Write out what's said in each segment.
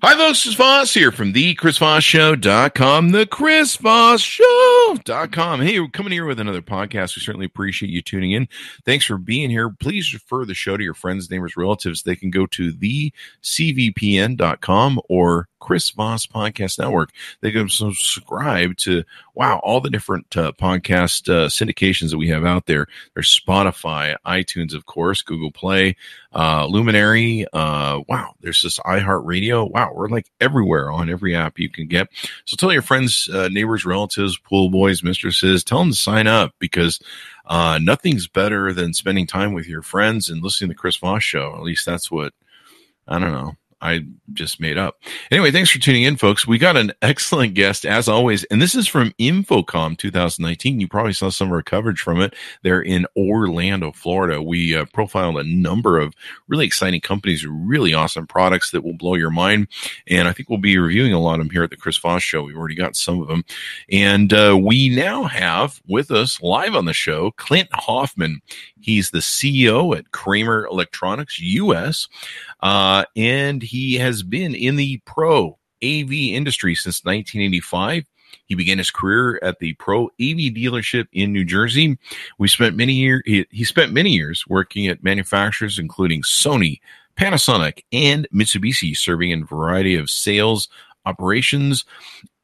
Hi, folks. Is Voss here from the ChrisVossShow.com, the ChrisVossShow.com. Hey, we're coming here with another podcast. We certainly appreciate you tuning in. Thanks for being here. Please refer the show to your friends, neighbors, relatives. They can go to the CVPN.com or Chris Voss Podcast Network. They can subscribe to, wow, all the different uh, podcast uh, syndications that we have out there. There's Spotify, iTunes, of course, Google Play, uh, Luminary. Uh, wow, there's this iHeartRadio. Wow, we're like everywhere on every app you can get. So tell your friends, uh, neighbors, relatives, pool boys, mistresses, tell them to sign up because uh, nothing's better than spending time with your friends and listening to Chris Voss show. At least that's what, I don't know. I just made up. Anyway, thanks for tuning in, folks. We got an excellent guest as always, and this is from InfoComm 2019. You probably saw some of our coverage from it. They're in Orlando, Florida. We uh, profiled a number of really exciting companies, really awesome products that will blow your mind, and I think we'll be reviewing a lot of them here at the Chris Voss Show. We've already got some of them, and uh, we now have with us live on the show Clint Hoffman. He's the CEO at Kramer Electronics US, uh, and he has been in the pro AV industry since 1985. He began his career at the Pro AV dealership in New Jersey. We spent many years. He, he spent many years working at manufacturers including Sony, Panasonic, and Mitsubishi, serving in a variety of sales, operations,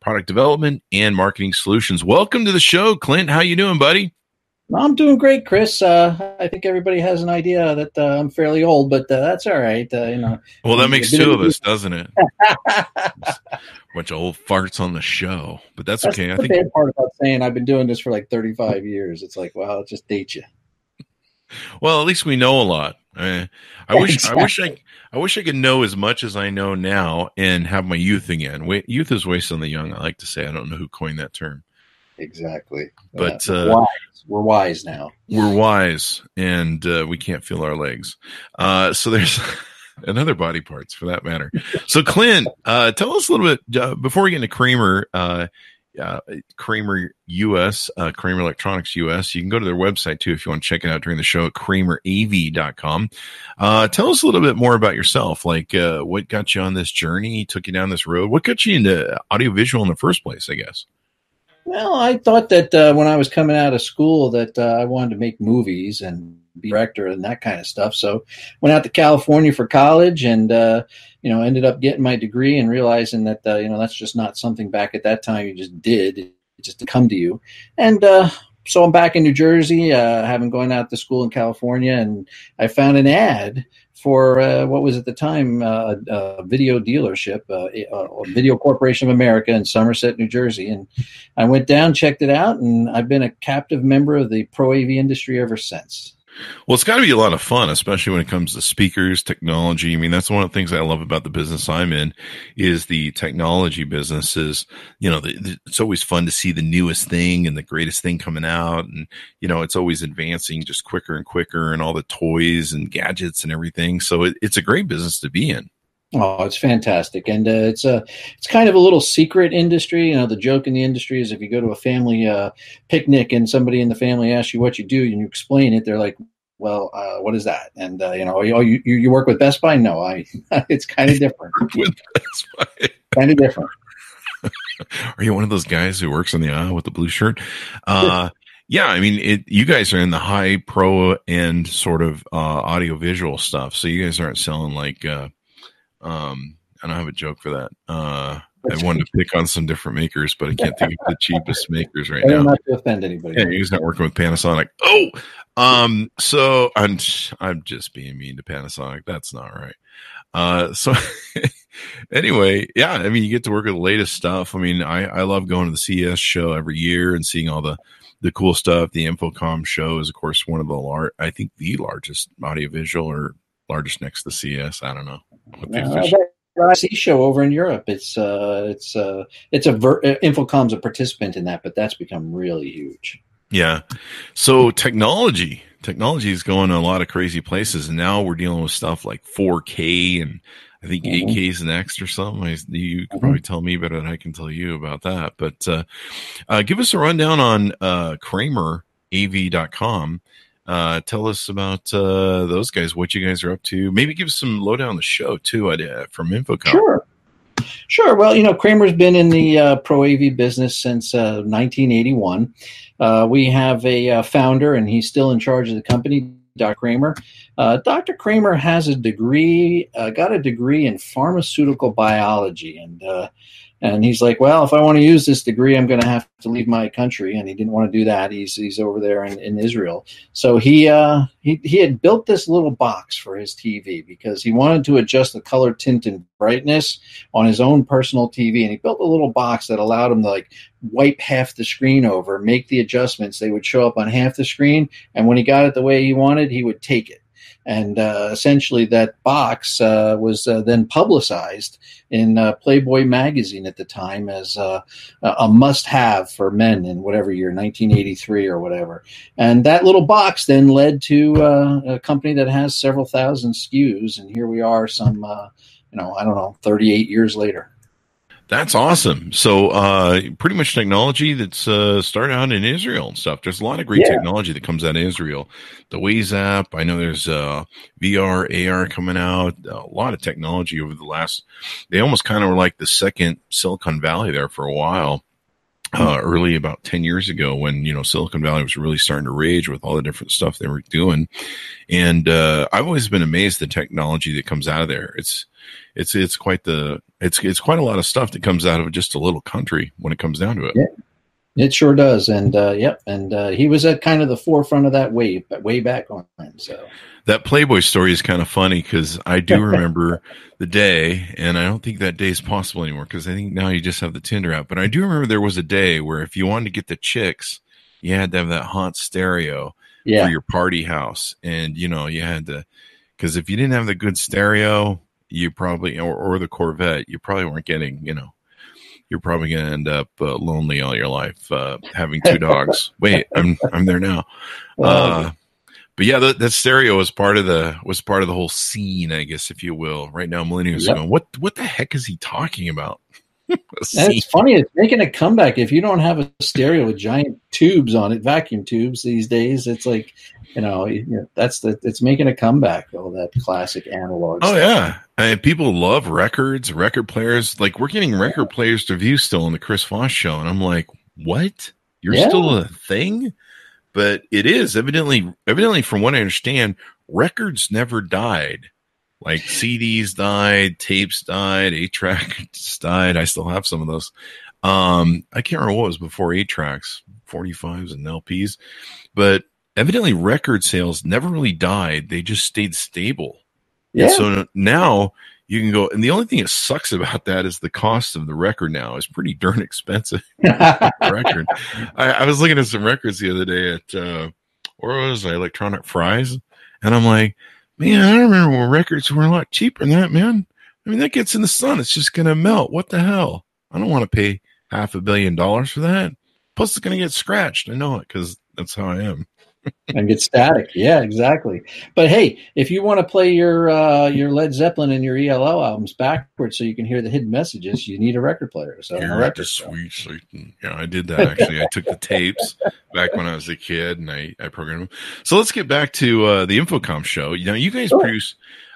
product development, and marketing solutions. Welcome to the show, Clint. How you doing, buddy? I'm doing great, Chris. Uh, I think everybody has an idea that uh, I'm fairly old, but uh, that's all right. Uh, you know. Well, that makes two of us, doesn't it? bunch of old farts on the show, but that's, that's okay. I think bad part about saying I've been doing this for like 35 years. It's like, well, it just dates you. Well, at least we know a lot. I, I wish, exactly. I wish I, I wish I could know as much as I know now and have my youth again. Youth is wasting the young. I like to say. I don't know who coined that term. Exactly. But uh, wise. we're wise now. We're wise, and uh, we can't feel our legs. Uh, so there's. and other body parts for that matter. So, Clint, uh, tell us a little bit uh, before we get into Kramer, uh, uh, Kramer US, uh, Kramer Electronics US. You can go to their website too if you want to check it out during the show at kramerav.com. Uh, tell us a little bit more about yourself. Like, uh, what got you on this journey, took you down this road? What got you into audiovisual in the first place, I guess? Well, I thought that uh, when I was coming out of school that uh, I wanted to make movies and be director and that kind of stuff. So went out to California for college and uh, you know ended up getting my degree and realizing that uh, you know that's just not something back at that time you just did. It just come to you. And uh, so I'm back in New Jersey, uh, having gone out to school in California, and I found an ad for uh, what was at the time uh, a video dealership, uh, a Video Corporation of America in Somerset, New Jersey. And I went down, checked it out, and I've been a captive member of the pro AV industry ever since. Well, it's got to be a lot of fun, especially when it comes to speakers, technology. I mean, that's one of the things I love about the business I'm in is the technology business is, you know, the, the, it's always fun to see the newest thing and the greatest thing coming out. And, you know, it's always advancing just quicker and quicker and all the toys and gadgets and everything. So it, it's a great business to be in. Oh, it's fantastic, and uh, it's a it's kind of a little secret industry. You know, the joke in the industry is if you go to a family uh, picnic and somebody in the family asks you what you do and you explain it, they're like, "Well, uh, what is that?" And uh, you know, oh, you you work with Best Buy? No, I. it's kind of different. with Best Buy, kind of different. Are you one of those guys who works in the aisle with the blue shirt? Uh, yeah, I mean, it, you guys are in the high pro end sort of uh, audio visual stuff, so you guys aren't selling like uh, um, I don't have a joke for that. Uh, I wanted to pick on some different makers, but I can't think of the cheapest makers right now. I'm not to offend anybody. Yeah, he's not working with Panasonic. Oh, um, so I'm I'm just being mean to Panasonic. That's not right. Uh, so anyway, yeah, I mean, you get to work with the latest stuff. I mean, I I love going to the CES show every year and seeing all the the cool stuff. The InfoComm show is, of course, one of the large, I think, the largest audiovisual or largest next to CES. I don't know. Uh, ISE show over in Europe. It's uh, it's uh, it's a ver- uh, InfoComm's a participant in that, but that's become really huge. Yeah. So technology, technology is going to a lot of crazy places, and now we're dealing with stuff like 4K and I think mm-hmm. 8K is next or something. You can mm-hmm. probably tell me better than I can tell you about that. But uh, uh, give us a rundown on uh, KramerAV.com uh, tell us about uh, those guys, what you guys are up to. Maybe give us some lowdown on the show too uh, from InfoComm. Sure. Sure. Well, you know, Kramer's been in the uh, pro AV business since uh, 1981. Uh, we have a uh, founder, and he's still in charge of the company, Dr. Kramer. Uh, Dr. Kramer has a degree, uh, got a degree in pharmaceutical biology, and and he's like, well, if I want to use this degree, I'm going to have to leave my country. And he didn't want to do that. He's he's over there in, in Israel. So he uh, he he had built this little box for his TV because he wanted to adjust the color, tint, and brightness on his own personal TV. And he built a little box that allowed him to like wipe half the screen over, make the adjustments. They would show up on half the screen, and when he got it the way he wanted, he would take it and uh, essentially that box uh, was uh, then publicized in uh, Playboy magazine at the time as uh, a must-have for men in whatever year, 1983 or whatever. And that little box then led to uh, a company that has several thousand SKUs, and here we are, some you know, I don't know, 38 years later. That's awesome. So, uh, pretty much technology that's uh, started out in Israel and stuff. There's a lot of great yeah. technology that comes out of Israel. The Waze app. I know there's uh, VR, AR coming out. A lot of technology over the last. They almost kind of were like the second Silicon Valley there for a while. Uh, early about 10 years ago when you know silicon valley was really starting to rage with all the different stuff they were doing and uh, i've always been amazed the technology that comes out of there it's it's it's quite the it's it's quite a lot of stuff that comes out of just a little country when it comes down to it. Yeah, it sure does. And uh, yep, and uh, he was at kind of the forefront of that wave, way back on. So that Playboy story is kind of funny because I do remember the day, and I don't think that day is possible anymore because I think now you just have the Tinder app. But I do remember there was a day where if you wanted to get the chicks, you had to have that hot stereo yeah. for your party house, and you know you had to because if you didn't have the good stereo, you probably or, or the Corvette, you probably weren't getting, you know, you're probably going to end up uh, lonely all your life uh, having two dogs. Wait, I'm I'm there now. Uh, but yeah, that, that stereo was part of the was part of the whole scene, I guess, if you will. Right now, millennials yep. going, "What what the heck is he talking about?" It's funny. It's making a comeback. If you don't have a stereo with giant tubes on it, vacuum tubes these days, it's like you know, you know that's the it's making a comeback. All that classic analog. Oh stuff. yeah, I mean, people love records, record players. Like we're getting record yeah. players to view still on the Chris Voss show, and I'm like, what? You're yeah. still a thing? But it is evidently, evidently, from what I understand, records never died. Like CDs died, tapes died, eight tracks died. I still have some of those. Um, I can't remember what was before eight tracks, 45s and LPs, but evidently record sales never really died. They just stayed stable. Yeah. And so now you can go, and the only thing that sucks about that is the cost of the record now is pretty darn expensive. record. I, I, was looking at some records the other day at, uh, where was I? Electronic Fries. And I'm like, man, I remember when records were a lot cheaper than that, man. I mean, that gets in the sun. It's just going to melt. What the hell? I don't want to pay half a billion dollars for that. Plus, it's going to get scratched. I know it because that's how I am and get static. Yeah, exactly. But hey, if you want to play your uh, your Led Zeppelin and your ELO albums backwards so you can hear the hidden messages, you need a record player. So You're record sweet, sweet. Yeah, I did that actually. I took the tapes back when I was a kid and I I programmed them. So let's get back to uh, the InfoComm show. You know, you guys sure. produce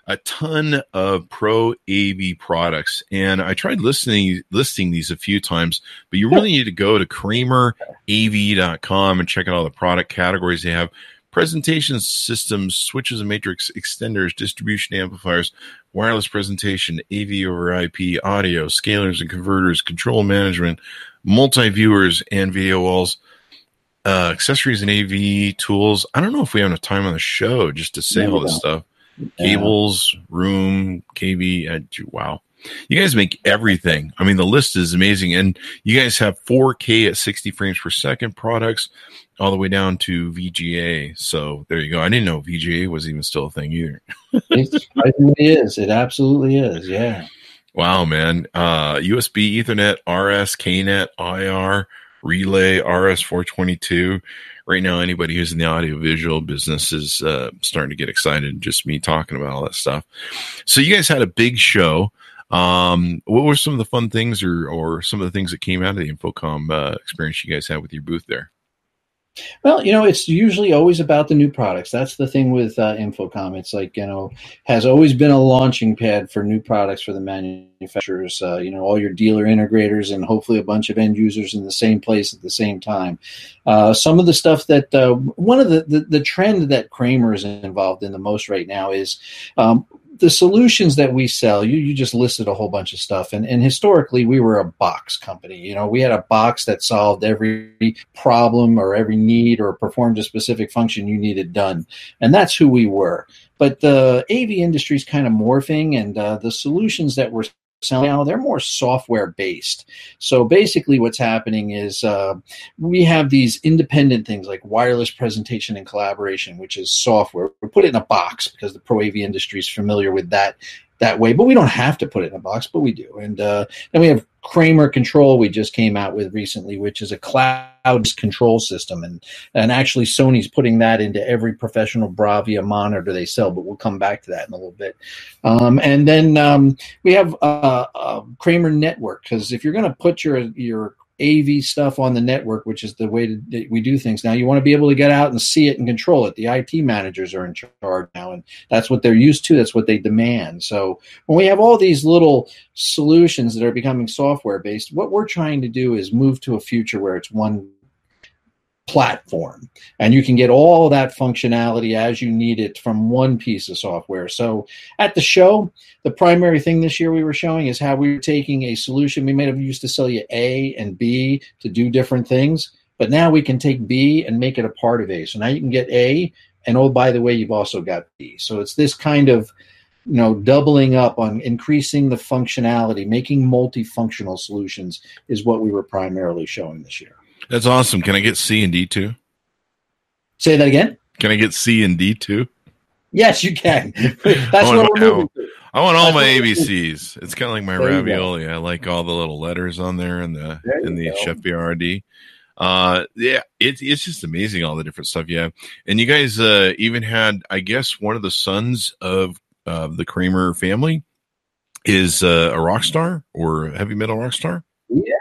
a ton of pro AV products, and I tried listening listing these a few times, but you really need to go to KramerAV.com and check out all the product categories they have. Presentation systems, switches and matrix extenders, distribution amplifiers, wireless presentation, AV over IP, audio, scalers and converters, control management, multi viewers, and video walls. Uh, accessories and AV tools. I don't know if we have enough time on the show just to say all this stuff cables, room, KV. Uh, wow. You guys make everything. I mean, the list is amazing. And you guys have 4K at 60 frames per second products all the way down to VGA. So there you go. I didn't know VGA was even still a thing either. it is. It absolutely is. Yeah. Wow, man. Uh, USB, Ethernet, RS, KNet, IR, Relay, RS422 right now anybody who's in the audiovisual business is uh, starting to get excited just me talking about all that stuff. So you guys had a big show. Um, what were some of the fun things or or some of the things that came out of the InfoComm uh, experience you guys had with your booth there Well, you know, it's usually always about the new products. That's the thing with uh, InfoComm. It's like you know, has always been a launching pad for new products for the manufacturers. Uh, you know, all your dealer integrators and hopefully a bunch of end users in the same place at the same time. Uh, some of the stuff that uh, one of the, the, the trend that Kramer is involved in the most right now is um, the solutions that we sell, you you just listed a whole bunch of stuff, and and historically we were a box company. You know, we had a box that solved every problem or every need or performed a specific function you needed done, and that's who we were. But the AV industry is kind of morphing, and uh, the solutions that we're so now they're more software based. So basically, what's happening is uh, we have these independent things like wireless presentation and collaboration, which is software. We put it in a box because the pro AV industry is familiar with that that way, but we don't have to put it in a box, but we do. And uh, then we have Kramer Control we just came out with recently, which is a cloud control system, and and actually Sony's putting that into every professional Bravia monitor they sell. But we'll come back to that in a little bit. Um, and then um, we have uh, uh, Kramer Network because if you're going to put your your AV stuff on the network, which is the way to, we do things now. You want to be able to get out and see it and control it. The IT managers are in charge now, and that's what they're used to. That's what they demand. So when we have all these little solutions that are becoming software based, what we're trying to do is move to a future where it's one platform. And you can get all that functionality as you need it from one piece of software. So at the show the primary thing this year we were showing is how we were taking a solution. We may have used to sell you a and b to do different things but now we can take b and make it a part of a. So now you can get a and oh by the way you've also got b. So it's this kind of you know doubling up on increasing the functionality. Making multifunctional solutions is what we were primarily showing this year that's awesome. Can I get C and D too? Say that again. Can I get C and D too? Yes, you can. That's what we're moving to. I want all That's my ABCs. It's kind of like my there ravioli. I like all the little letters on there in the there in the go. Chef Boyardee. Uh, yeah, it's it's just amazing all the different stuff you have. And you guys uh, even had, I guess, one of the sons of uh, the Kramer family is uh, a rock star or heavy metal rock star. Yeah,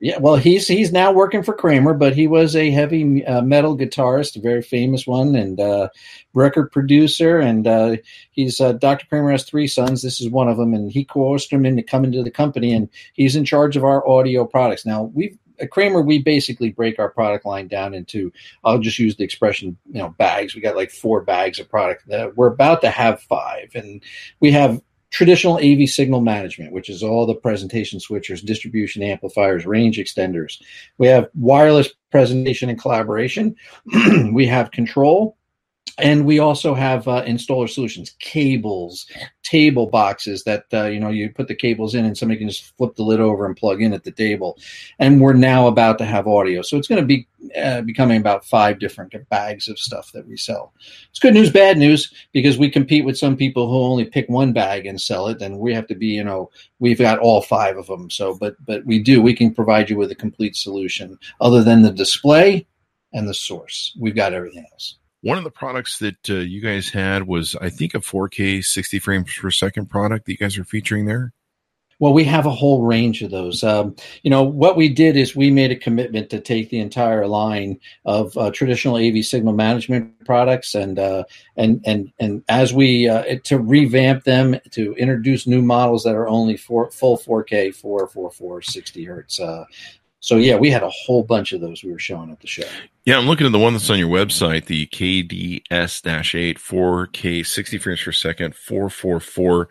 yeah, well, he's he's now working for Kramer, but he was a heavy uh, metal guitarist, a very famous one, and uh, record producer. And uh, he's uh, Dr. Kramer has three sons. This is one of them, and he coerced him into coming to the company, and he's in charge of our audio products. Now we've at Kramer, we basically break our product line down into, I'll just use the expression, you know, bags. We got like four bags of product. We're about to have five, and we have traditional AV signal management, which is all the presentation switchers, distribution amplifiers, range extenders. We have wireless presentation and collaboration. we have control. And we also have uh, installer solutions, cables, table boxes that uh, you know you put the cables in, and somebody can just flip the lid over and plug in at the table. And we're now about to have audio, so it's going to be uh, becoming about five different bags of stuff that we sell. It's good news, bad news, because we compete with some people who only pick one bag and sell it, and we have to be, you know, we've got all five of them. So, but but we do, we can provide you with a complete solution other than the display and the source. We've got everything else. One of the products that uh, you guys had was, I think, a 4K 60 frames per second product that you guys are featuring there. Well, we have a whole range of those. Um, you know, what we did is we made a commitment to take the entire line of uh, traditional AV signal management products, and uh, and and and as we uh, to revamp them, to introduce new models that are only for full 4K, 444, 60 hertz. So yeah, we had a whole bunch of those we were showing at the show. Yeah, I'm looking at the one that's on your website, the KDS-8 4K 60 frames per second 444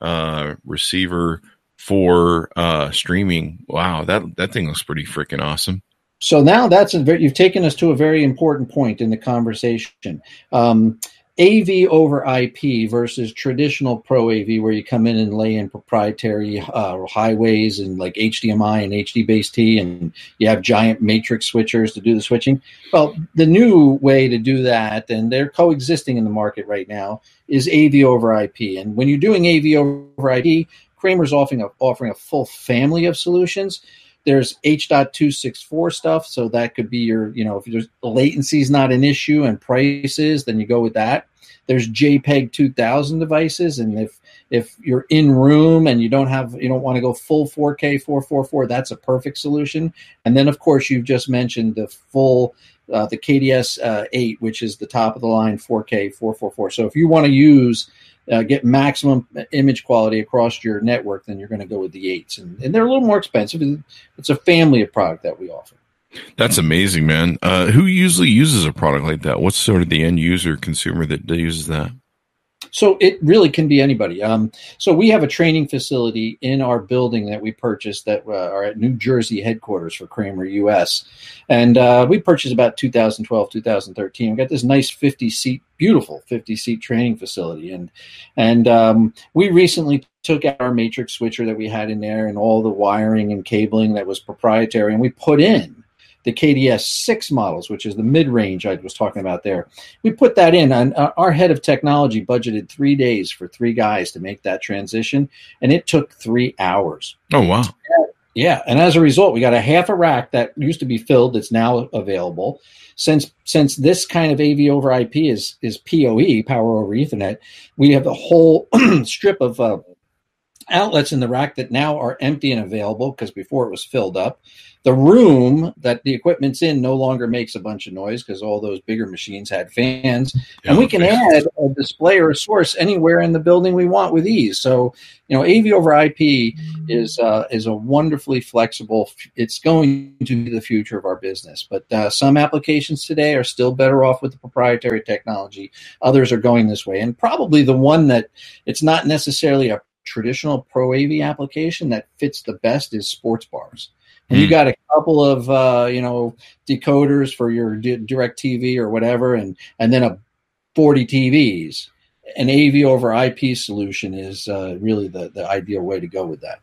uh, receiver for uh, streaming. Wow, that that thing looks pretty freaking awesome. So now that's a very, you've taken us to a very important point in the conversation. Um, AV over IP versus traditional Pro AV, where you come in and lay in proprietary uh, highways and like HDMI and HDBaseT, and you have giant matrix switchers to do the switching. Well, the new way to do that, and they're coexisting in the market right now, is AV over IP. And when you're doing AV over IP, Kramer's offering a, offering a full family of solutions. There's H.264 stuff, so that could be your, you know, if there's latency is not an issue and prices, then you go with that. There's JPEG 2000 devices, and if if you're in room and you don't have you don't want to go full 4K 444, that's a perfect solution. And then of course you've just mentioned the full uh, the KDS uh, 8, which is the top of the line 4K 444. So if you want to use uh, get maximum image quality across your network, then you're going to go with the 8s. And, and they're a little more expensive. It's a family of product that we offer. That's amazing, man. Uh, who usually uses a product like that? What's sort of the end user consumer that uses that? So it really can be anybody. Um, so we have a training facility in our building that we purchased that uh, are at New Jersey headquarters for Kramer US, and uh, we purchased about 2012, 2013. We got this nice 50 seat, beautiful 50 seat training facility, and and um, we recently took out our matrix switcher that we had in there and all the wiring and cabling that was proprietary, and we put in the KDS 6 models, which is the mid range I was talking about there. We put that in, and uh, our head of technology budgeted three days for three guys to make that transition, and it took three hours. Oh, wow. Yeah, and as a result, we got a half a rack that used to be filled that's now available. Since since this kind of AV over IP is is PoE, power over Ethernet, we have the whole strip of uh, outlets in the rack that now are empty and available because before it was filled up. The room that the equipment's in no longer makes a bunch of noise because all those bigger machines had fans. Yeah, and we can add a display or a source anywhere in the building we want with ease. So, you know, AV over IP is uh, is a wonderfully flexible. It's going to be the future of our business. But uh, some applications today are still better off with the proprietary technology. Others are going this way, and probably the one that it's not necessarily a traditional pro AV application that fits the best is sports bars and mm. you hmm. got a couple of uh, you know decoders for your D- TV or whatever, and and then a 40 TVs. An AV over IP solution is uh, really the the ideal way to go with that.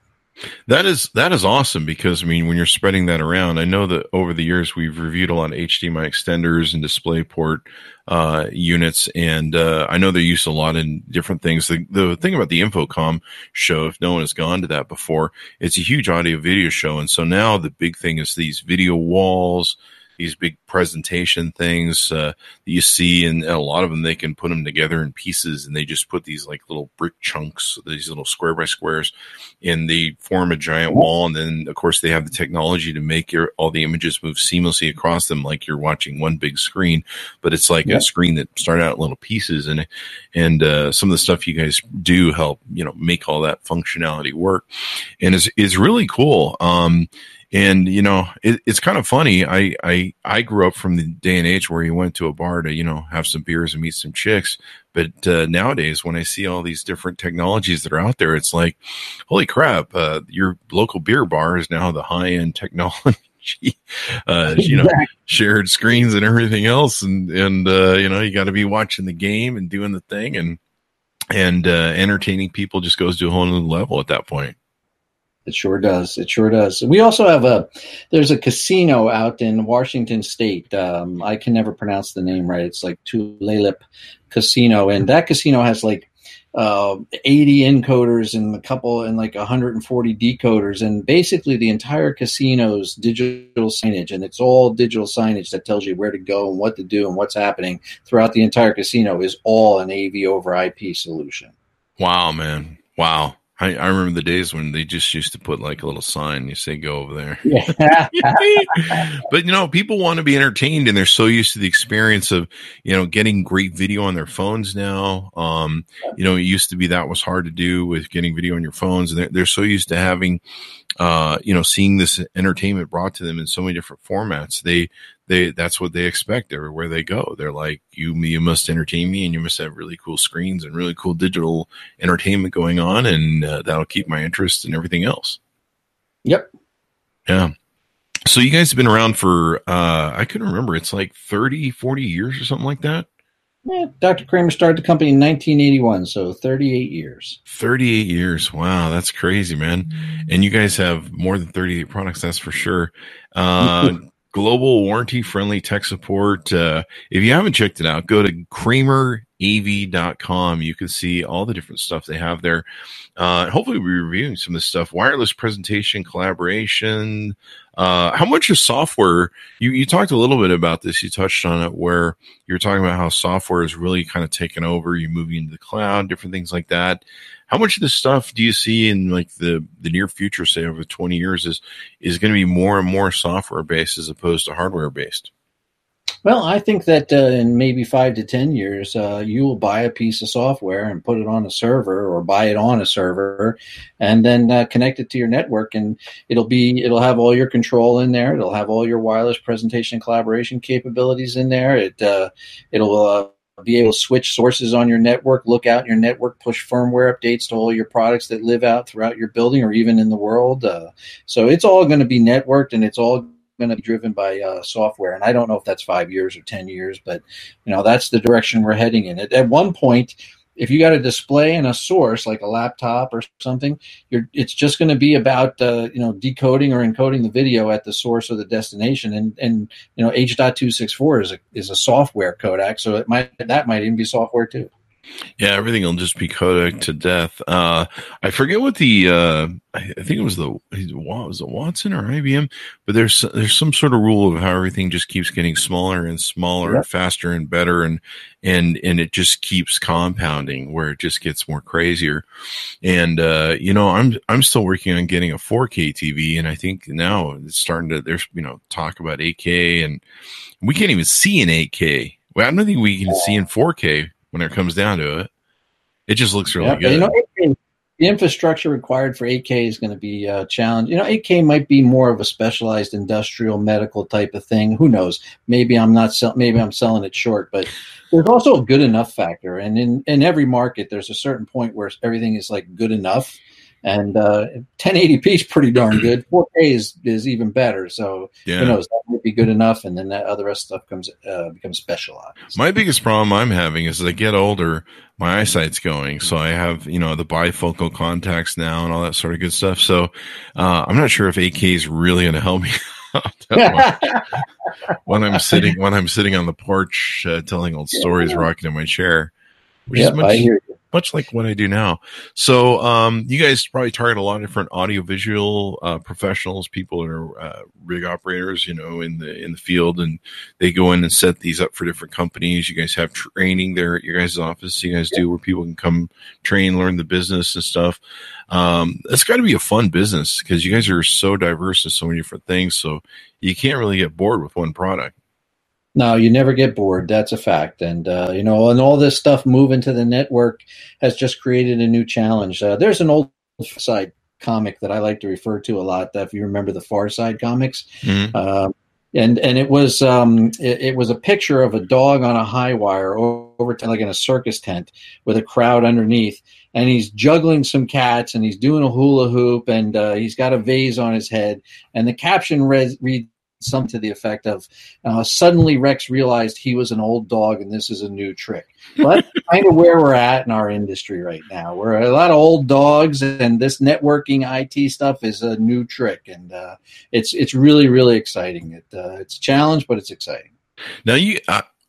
That is that is awesome because I mean when you're spreading that around, I know that over the years we've reviewed a lot of HDMI extenders and DisplayPort uh, units, and uh, I know they're used a lot in different things. The, the thing about the InfoComm show, if no one has gone to that before, it's a huge audio video show, and so now the big thing is these video walls these big presentation things uh, that you see, and a lot of them they can put them together in pieces, and they just put these like little brick chunks, these little square by squares, and they form a giant wall. And then, of course, they have the technology to make your all the images move seamlessly across them, like you're watching one big screen. But it's like a screen that started out in little pieces, and and uh, some of the stuff you guys do help you know make all that functionality work, and it's it's really cool. Um, and you know, it, it's kind of funny. I, I I grew up from the day and age where you went to a bar to you know have some beers and meet some chicks. But uh, nowadays, when I see all these different technologies that are out there, it's like, holy crap! Uh, your local beer bar is now the high end technology. Uh, you know, shared screens and everything else, and and uh, you know, you got to be watching the game and doing the thing, and and uh, entertaining people just goes to a whole new level at that point. It sure does. It sure does. We also have a there's a casino out in Washington State. Um, I can never pronounce the name right. It's like Tulalip Casino, and that casino has like uh, 80 encoders and a couple and like 140 decoders, and basically the entire casino's digital signage, and it's all digital signage that tells you where to go and what to do and what's happening throughout the entire casino is all an AV over IP solution. Wow, man! Wow. I, I remember the days when they just used to put like a little sign. You say, "Go over there." Yeah. but you know, people want to be entertained, and they're so used to the experience of you know getting great video on their phones now. Um, you know, it used to be that was hard to do with getting video on your phones, and they're, they're so used to having, uh, you know, seeing this entertainment brought to them in so many different formats. They they that's what they expect everywhere they go. They're like, you you must entertain me, and you must have really cool screens and really cool digital entertainment going on, and uh, that'll keep my interest and everything else. Yep. Yeah. So you guys have been around for uh I couldn't remember. It's like 30, 40 years or something like that. Yeah, Dr. Kramer started the company in 1981, so 38 years. 38 years. Wow, that's crazy, man. And you guys have more than 38 products, that's for sure. Uh, global warranty friendly tech support. Uh, if you haven't checked it out, go to KramerAV.com. You can see all the different stuff they have there. Uh, hopefully, we'll be reviewing some of this stuff wireless presentation, collaboration. Uh, how much is software? You, you talked a little bit about this. You touched on it where you're talking about how software is really kind of taken over. You're moving into the cloud, different things like that. How much of this stuff do you see in like the, the near future, say over 20 years, is is going to be more and more software based as opposed to hardware based? Well, I think that uh, in maybe five to 10 years, uh, you will buy a piece of software and put it on a server or buy it on a server and then uh, connect it to your network. And it'll be, it'll have all your control in there. It'll have all your wireless presentation collaboration capabilities in there. It, uh, it'll, uh, be able to switch sources on your network, look out your network, push firmware updates to all your products that live out throughout your building or even in the world. Uh, so it's all going to be networked and it's all going to be driven by uh, software. And I don't know if that's five years or 10 years, but you know, that's the direction we're heading in. At, at one point, if you got a display and a source like a laptop or something, you're it's just going to be about uh, you know decoding or encoding the video at the source or the destination. And and you know H.264 is a is a software codec, so it might that might even be software too. Yeah, everything will just be codec to death. Uh, I forget what the uh, I think it was the was it Watson or IBM, but there's there's some sort of rule of how everything just keeps getting smaller and smaller, yep. and faster and better, and and and it just keeps compounding where it just gets more crazier. And uh, you know, I'm I'm still working on getting a 4K TV, and I think now it's starting to there's you know talk about 8K, and we can't even see in 8K. Well, I don't think we can see in 4K when it comes down to it. It just looks really yeah, good. You know, the infrastructure required for 8K is going to be uh, a challenge. You know, 8K might be more of a specialized industrial medical type of thing. Who knows? Maybe I'm not sell- maybe I'm selling it short, but there's also a good enough factor. And in in every market, there's a certain point where everything is like good enough and uh, 1080p is pretty darn good. 4K is, is even better. So yeah. who knows? That might be good enough, and then that other rest stuff comes uh, becomes specialized. My biggest problem I'm having is as I get older, my eyesight's going. So I have you know the bifocal contacts now and all that sort of good stuff. So uh, I'm not sure if 8K is really going to help me. when I'm sitting when I'm sitting on the porch uh, telling old stories, rocking in my chair, which yep, is much, much like what I do now. So, um, you guys probably target a lot of different audiovisual uh, professionals, people that are uh, rig operators, you know, in the in the field, and they go in and set these up for different companies. You guys have training there at your guys' office. You guys do where people can come train, learn the business and stuff. Um, it's got to be a fun business because you guys are so diverse in so many different things. So you can't really get bored with one product. No, you never get bored. That's a fact. And, uh, you know, and all this stuff moving to the network has just created a new challenge. Uh, there's an old side comic that I like to refer to a lot. If you remember the Far Side comics, mm-hmm. uh, and and it was um, it, it, was a picture of a dog on a high wire over like in a circus tent with a crowd underneath, and he's juggling some cats and he's doing a hula hoop and uh, he's got a vase on his head, and the caption reads something to the effect of uh, suddenly rex realized he was an old dog and this is a new trick that's kind of where we're at in our industry right now we're a lot of old dogs and this networking it stuff is a new trick and uh, it's it's really really exciting it, uh, it's a challenge but it's exciting now you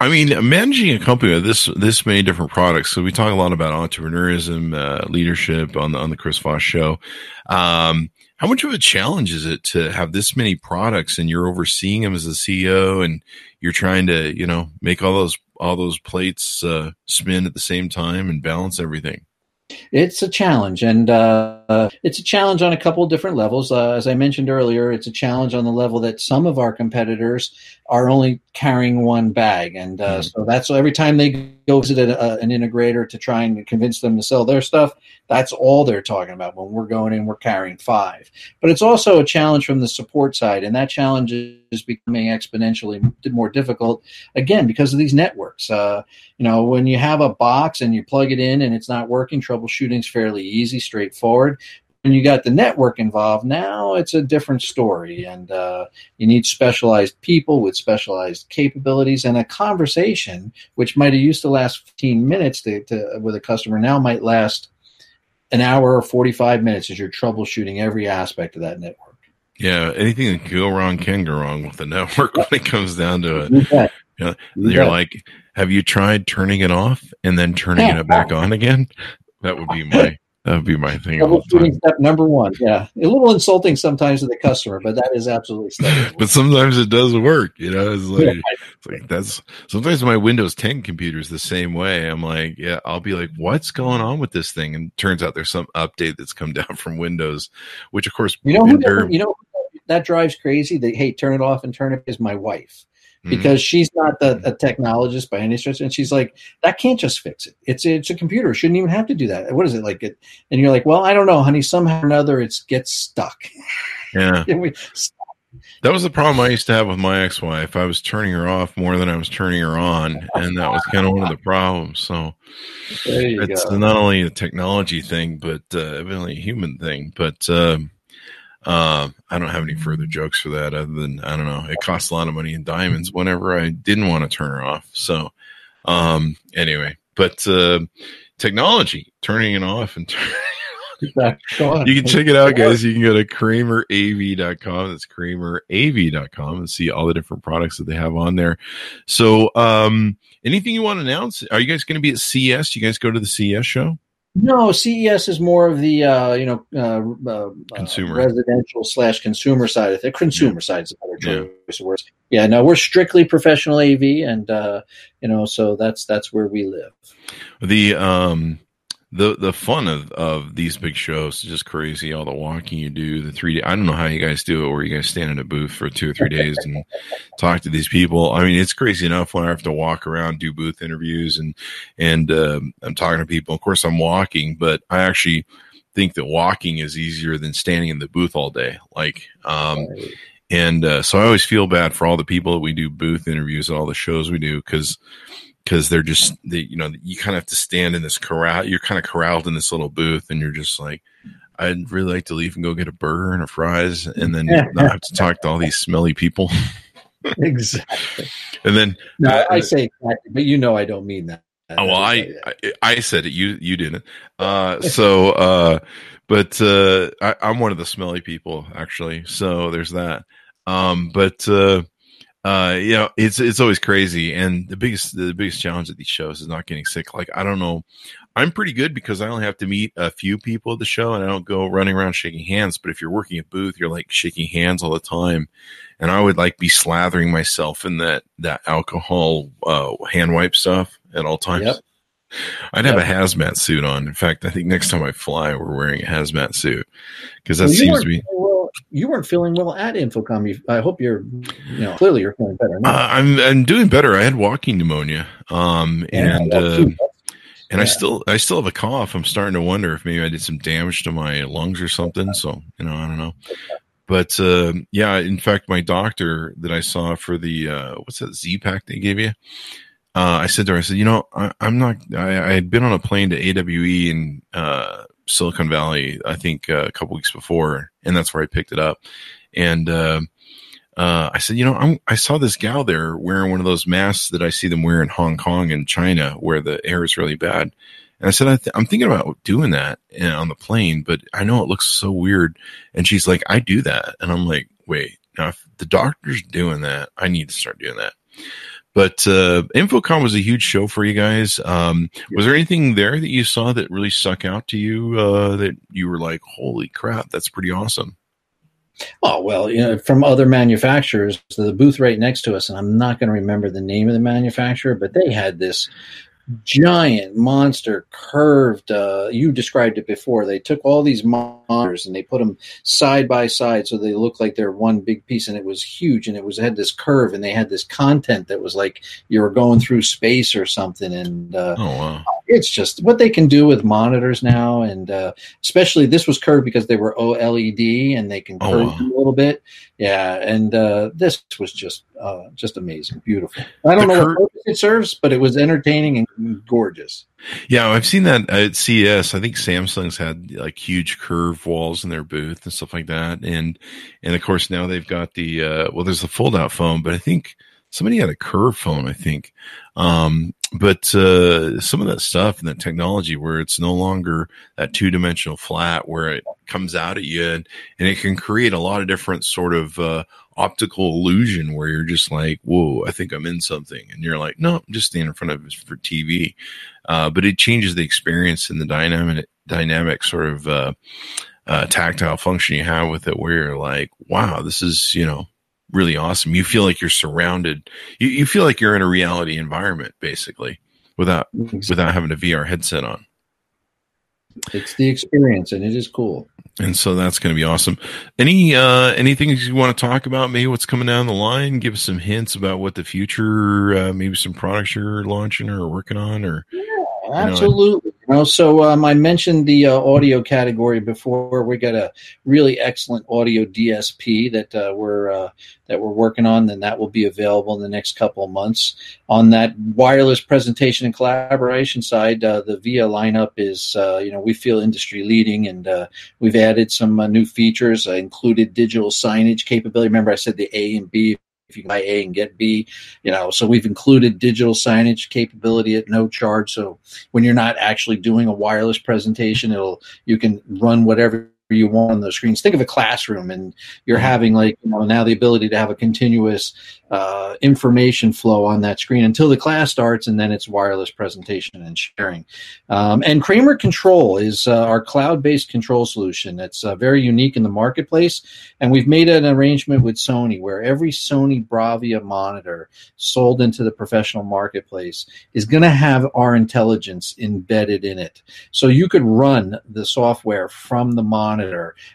I mean, managing a company with this this many different products. So we talk a lot about entrepreneurism, uh, leadership on the on the Chris Voss show. Um, how much of a challenge is it to have this many products and you're overseeing them as a CEO and you're trying to, you know, make all those all those plates uh, spin at the same time and balance everything? It's a challenge, and uh, it's a challenge on a couple of different levels. Uh, as I mentioned earlier, it's a challenge on the level that some of our competitors are only carrying one bag, and uh, mm-hmm. so that's every time they go visit a, an integrator to try and convince them to sell their stuff, that's all they're talking about. When we're going in, we're carrying five. But it's also a challenge from the support side, and that challenge is becoming exponentially more difficult again because of these networks. Uh, you know, when you have a box and you plug it in and it's not working, troubleshooting is fairly easy, straightforward. When you got the network involved, now it's a different story, and uh, you need specialized people with specialized capabilities and a conversation, which might have used to last 15 minutes to, to, with a customer, now might last an hour or 45 minutes as you're troubleshooting every aspect of that network. Yeah, anything that can go wrong can go wrong with the network when it comes down to it. You know, you're like, have you tried turning it off and then turning it back on again? That would be my that would be my thing. Troubleshooting step number one. Yeah, a little insulting sometimes to the customer, but that is absolutely. but sometimes it does work. You know, it's like, yeah. it's like that's sometimes my Windows 10 computer is the same way. I'm like, yeah, I'll be like, what's going on with this thing? And turns out there's some update that's come down from Windows, which of course you know who, you know that drives crazy. That hey, turn it off and turn it is my wife mm-hmm. because she's not the, a technologist by any stretch, and she's like, "That can't just fix it. It's it's a computer. It shouldn't even have to do that. What is it like?" It and you're like, "Well, I don't know, honey. Somehow or another, it gets stuck." Yeah. that was the problem I used to have with my ex-wife. I was turning her off more than I was turning her on, and that was kind of one of the problems. So it's go. not only a technology thing, but uh, evidently a human thing. But uh, uh, I don't have any further jokes for that, other than I don't know. It costs a lot of money in diamonds. Whenever I didn't want to turn her off, so um, anyway. But uh, technology, turning it off and turning you can check it out, guys. You can go to KramerAV.com. That's KramerAV.com and see all the different products that they have on there. So, um, anything you want to announce? Are you guys going to be at CES? You guys go to the CES show? No, CES is more of the uh, you know uh, uh, consumer residential slash consumer side of the consumer yeah. side is a better choice yeah. of words. Yeah, no, we're strictly professional AV, and uh, you know, so that's that's where we live. The um, the the fun of, of these big shows is just crazy. All the walking you do, the three. I don't know how you guys do it, where you guys stand in a booth for two or three days and talk to these people. I mean, it's crazy enough when I have to walk around, do booth interviews, and and um, I'm talking to people. Of course, I'm walking, but I actually think that walking is easier than standing in the booth all day. Like, um, and uh, so I always feel bad for all the people that we do booth interviews at all the shows we do because because they're just they, you know you kind of have to stand in this corral you're kind of corralled in this little booth and you're just like i'd really like to leave and go get a burger and a fries and then not have to talk to all these smelly people. Exactly. And then no uh, i say exactly but you know i don't mean that. Oh well I, I, I said it you you didn't. Uh so uh but uh I, i'm one of the smelly people actually so there's that. Um but uh you know, it's it's always crazy, and the biggest the biggest challenge at these shows is not getting sick. Like I don't know, I'm pretty good because I only have to meet a few people at the show, and I don't go running around shaking hands. But if you're working a booth, you're like shaking hands all the time, and I would like be slathering myself in that that alcohol uh, hand wipe stuff at all times. Yep. I'd have yep. a hazmat suit on. In fact, I think next time I fly, we're wearing a hazmat suit because that well, seems to be you weren't feeling well at InfoComm. You, I hope you're, you know, clearly you're feeling better. Uh, I'm I'm doing better. I had walking pneumonia, um, and uh, and yeah. I still I still have a cough. I'm starting to wonder if maybe I did some damage to my lungs or something. So you know, I don't know. But uh, yeah, in fact, my doctor that I saw for the uh, what's that Z pack they gave you. Uh, I said to her, I said, you know, I, am not. I, I, had been on a plane to AWE and uh, Silicon Valley, I think uh, a couple weeks before, and that's where I picked it up. And uh, uh, I said, you know, I'm, i saw this gal there wearing one of those masks that I see them wear in Hong Kong and China, where the air is really bad. And I said, I am thinking about doing that eh, on the plane, but I know it looks so weird. And she's like, I do that, and I'm like, wait, now if the doctor's doing that, I need to start doing that. But uh, InfoComm was a huge show for you guys. Um, was there anything there that you saw that really stuck out to you uh, that you were like, "Holy crap, that's pretty awesome"? Oh well, you know, from other manufacturers, the booth right next to us, and I'm not going to remember the name of the manufacturer, but they had this giant monster curved uh, you described it before they took all these monitors and they put them side by side so they look like they're one big piece and it was huge and it was had this curve and they had this content that was like you were going through space or something and uh, oh, wow. it's just what they can do with monitors now and uh, especially this was curved because they were oled and they can oh, curve oh, wow. a little bit yeah and uh, this was just uh, just amazing beautiful i don't the know cur- what it serves but it was entertaining and gorgeous. Yeah, I've seen that at CES. I think Samsung's had like huge curve walls in their booth and stuff like that, and and of course now they've got the uh, well, there's the fold out phone, but I think somebody had a curve phone. I think, um, but uh, some of that stuff and that technology where it's no longer that two dimensional flat where it comes out at you and, and it can create a lot of different sort of uh, optical illusion where you're just like, whoa, I think I'm in something. And you're like, no, I'm just standing in front of it for TV. Uh, but it changes the experience and the dynamic, dynamic sort of uh, uh, tactile function you have with it where you're like, wow, this is, you know, really awesome. You feel like you're surrounded. You, you feel like you're in a reality environment basically without, without having a VR headset on. It's the experience and it is cool. And so that's going to be awesome. Any uh, anything you want to talk about? Maybe what's coming down the line? Give us some hints about what the future, uh, maybe some products you're launching or working on, or yeah, absolutely. You know, so um, I mentioned the uh, audio category before. We got a really excellent audio DSP that uh, we're uh, that we're working on, and that will be available in the next couple of months. On that wireless presentation and collaboration side, uh, the VIA lineup is uh, you know we feel industry leading, and uh, we've added some new features. I included digital signage capability. Remember, I said the A and B if you buy A and get B, you know, so we've included digital signage capability at no charge. So when you're not actually doing a wireless presentation, it'll you can run whatever you want on the screens. Think of a classroom, and you're mm-hmm. having like you know now the ability to have a continuous uh, information flow on that screen until the class starts, and then it's wireless presentation and sharing. Um, and Kramer Control is uh, our cloud-based control solution. It's uh, very unique in the marketplace, and we've made an arrangement with Sony where every Sony Bravia monitor sold into the professional marketplace is going to have our intelligence embedded in it. So you could run the software from the monitor,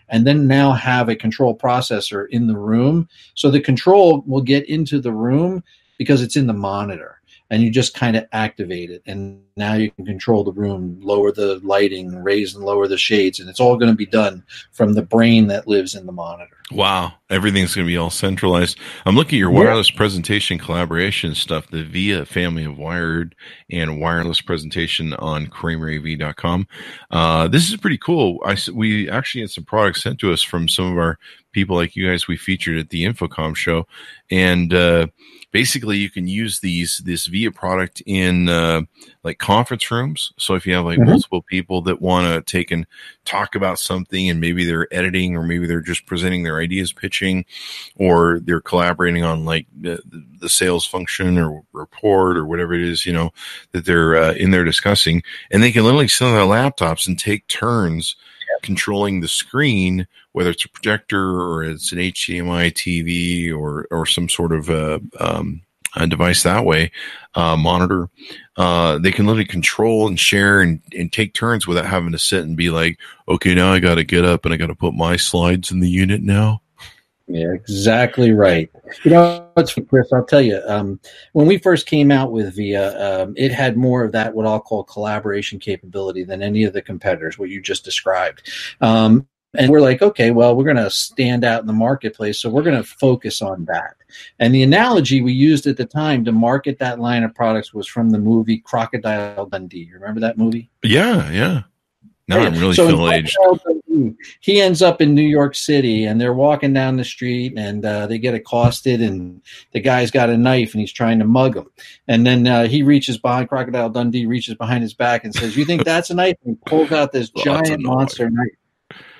and then now have a control processor in the room. So the control will get into the room because it's in the monitor and you just kind of activate it and now you can control the room lower the lighting raise and lower the shades and it's all going to be done from the brain that lives in the monitor. Wow. Everything's going to be all centralized. I'm looking at your wireless yeah. presentation collaboration stuff the via family of wired and wireless presentation on kramerav.com uh, this is pretty cool. I, we actually had some products sent to us from some of our people like you guys we featured at the InfoComm show, and uh, basically you can use these this via product in uh, like conference rooms. So if you have like mm-hmm. multiple people that want to take and talk about something, and maybe they're editing, or maybe they're just presenting their ideas, pitching, or they're collaborating on like the, the sales function or report or whatever it is, you know, that they're uh, in there discussing, and they can literally sit on their laptops and take turns controlling the screen, whether it's a projector or it's an HDMI TV or or some sort of a, um, a device that way, uh, monitor. Uh, they can literally control and share and, and take turns without having to sit and be like, okay, now I got to get up and I got to put my slides in the unit now. Yeah, exactly right. You know, what's Chris? I'll tell you. Um, when we first came out with Via, um, it had more of that what I'll call collaboration capability than any of the competitors. What you just described. Um, and we're like, okay, well, we're going to stand out in the marketplace, so we're going to focus on that. And the analogy we used at the time to market that line of products was from the movie Crocodile Dundee. You remember that movie? Yeah, yeah. Now I'm really so aged. He ends up in New York City, and they're walking down the street, and uh, they get accosted, and the guy's got a knife, and he's trying to mug him. And then uh, he reaches behind Crocodile Dundee, reaches behind his back, and says, "You think that's a knife?" And pulls out this giant monster knife.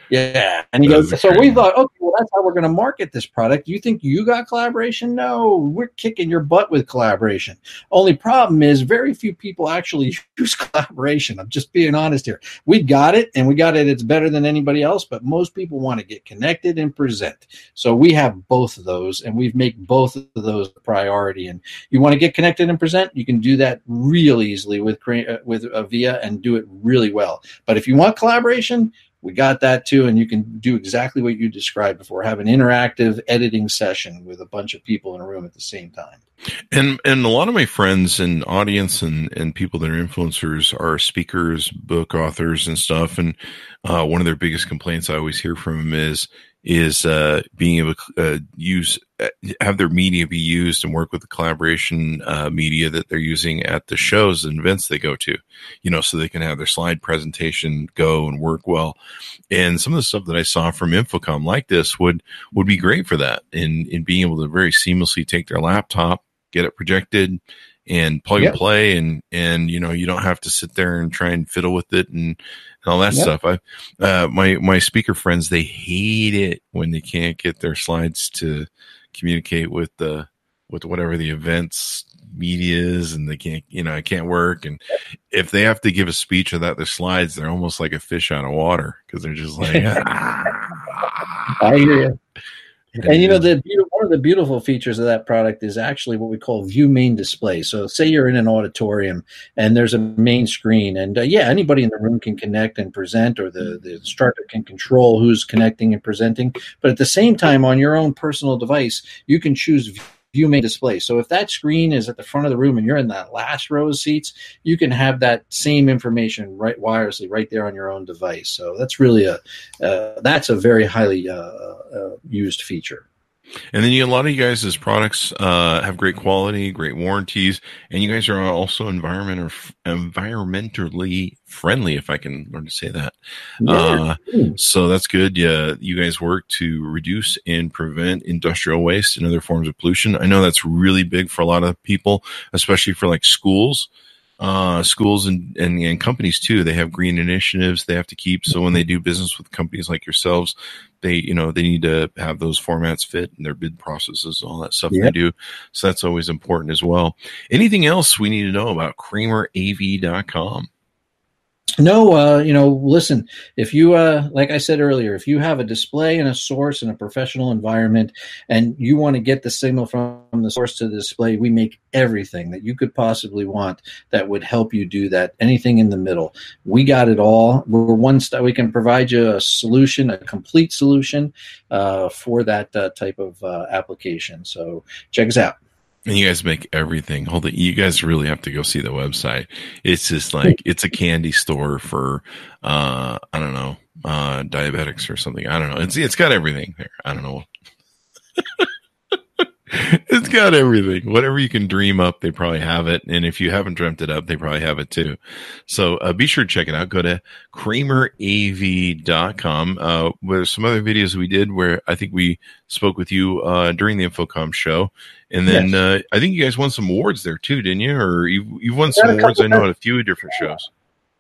Yeah. And he goes, so we thought, okay, well, that's how we're going to market this product. You think you got collaboration? No, we're kicking your butt with collaboration. Only problem is very few people actually use collaboration. I'm just being honest here. We got it and we got it. It's better than anybody else, but most people want to get connected and present. So we have both of those and we've made both of those a priority. And you want to get connected and present, you can do that real easily with, uh, with Via and do it really well. But if you want collaboration, we got that too and you can do exactly what you described before have an interactive editing session with a bunch of people in a room at the same time. And and a lot of my friends and audience and and people that are influencers are speakers book authors and stuff. And uh, one of their biggest complaints i always hear from them is is uh, being able to uh, use have their media be used and work with the collaboration uh, media that they're using at the shows and events they go to, you know, so they can have their slide presentation go and work well. And some of the stuff that I saw from InfoComm like this would would be great for that in in being able to very seamlessly take their laptop, get it projected, and plug yep. and play and and you know you don't have to sit there and try and fiddle with it and, and all that yep. stuff i uh, my my speaker friends they hate it when they can't get their slides to communicate with the with whatever the events media is and they can't you know it can't work and if they have to give a speech without their slides they're almost like a fish out of water because they're just like ah. i hear you And you know the one of the beautiful features of that product is actually what we call view main display. So say you're in an auditorium and there's a main screen, and uh, yeah, anybody in the room can connect and present, or the the instructor can control who's connecting and presenting. But at the same time, on your own personal device, you can choose view main display. So if that screen is at the front of the room and you're in that last row of seats, you can have that same information right wirelessly right there on your own device. So that's really a uh, that's a very highly uh, uh, used feature. And then you, a lot of you guys' products uh, have great quality, great warranties, and you guys are also environment or environmentally friendly, if I can learn to say that. Yeah. Uh, so that's good. Yeah, you guys work to reduce and prevent industrial waste and other forms of pollution. I know that's really big for a lot of people, especially for like schools uh, schools and, and, and, companies too. They have green initiatives they have to keep. So when they do business with companies like yourselves, they, you know, they need to have those formats fit in their bid processes, all that stuff yep. they do. So that's always important as well. Anything else we need to know about KramerAV.com? No, uh, you know, listen, if you, uh, like I said earlier, if you have a display and a source in a professional environment and you want to get the signal from the source to the display, we make everything that you could possibly want that would help you do that. Anything in the middle. We got it all. We're one step. We can provide you a solution, a complete solution uh, for that uh, type of uh, application. So check us out. And you guys make everything. Hold it. You guys really have to go see the website. It's just like it's a candy store for uh I don't know, uh diabetics or something. I don't know. It's it's got everything there. I don't know. it's got everything. Whatever you can dream up, they probably have it. And if you haven't dreamt it up, they probably have it too. So uh, be sure to check it out. Go to KramerAV.com. Uh, there's some other videos we did where I think we spoke with you uh, during the InfoComm show. And then yes. uh, I think you guys won some awards there too, didn't you? Or you, you've won some awards, I know, at a few different shows.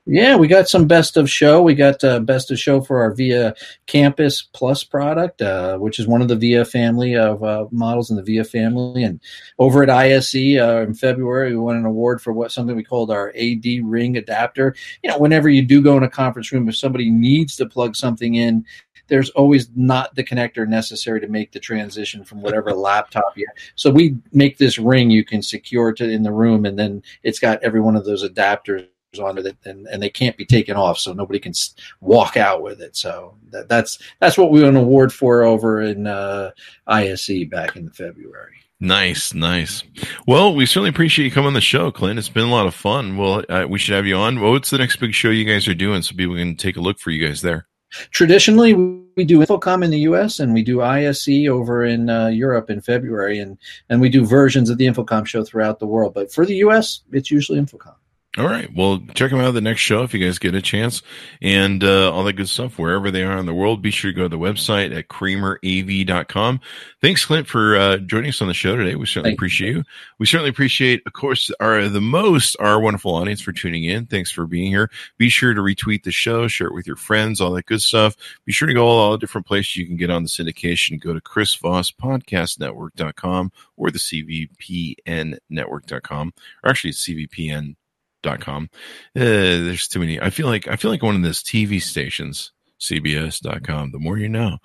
Yeah, we got some best of show. We got uh, best of show for our VIA Campus Plus product, uh, which is one of the VIA family of uh, models in the VIA family. And over at ISE uh, in February, we won an award for what something we called our AD Ring adapter. You know, whenever you do go in a conference room, if somebody needs to plug something in, there's always not the connector necessary to make the transition from whatever laptop you have. So we make this ring you can secure to in the room, and then it's got every one of those adapters on it and, and they can't be taken off so nobody can walk out with it so that, that's that's what we won an award for over in uh, ISE back in February Nice, nice. Well, we certainly appreciate you coming on the show, Clint. It's been a lot of fun. Well, uh, we should have you on. Well, what's the next big show you guys are doing so people can take a look for you guys there? Traditionally, we do InfoComm in the U.S. and we do ISE over in uh, Europe in February, and and we do versions of the InfoComm show throughout the world. But for the U.S., it's usually InfoComm. All right. Well, check them out at the next show if you guys get a chance and uh, all that good stuff wherever they are in the world. Be sure to go to the website at kramerav.com. Thanks, Clint, for uh, joining us on the show today. We certainly Thank appreciate you. you. We certainly appreciate, of course, our the most our wonderful audience for tuning in. Thanks for being here. Be sure to retweet the show, share it with your friends, all that good stuff. Be sure to go all, all the different places you can get on the syndication. Go to Chris Voss Podcast Network.com or the CVPN Network.com, or actually CVPN dot com. Uh, there's too many. I feel like I feel like one of those TV stations, CBS.com. The more you know.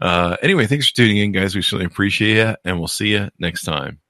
Uh, anyway, thanks for tuning in, guys. We certainly appreciate it, and we'll see you next time.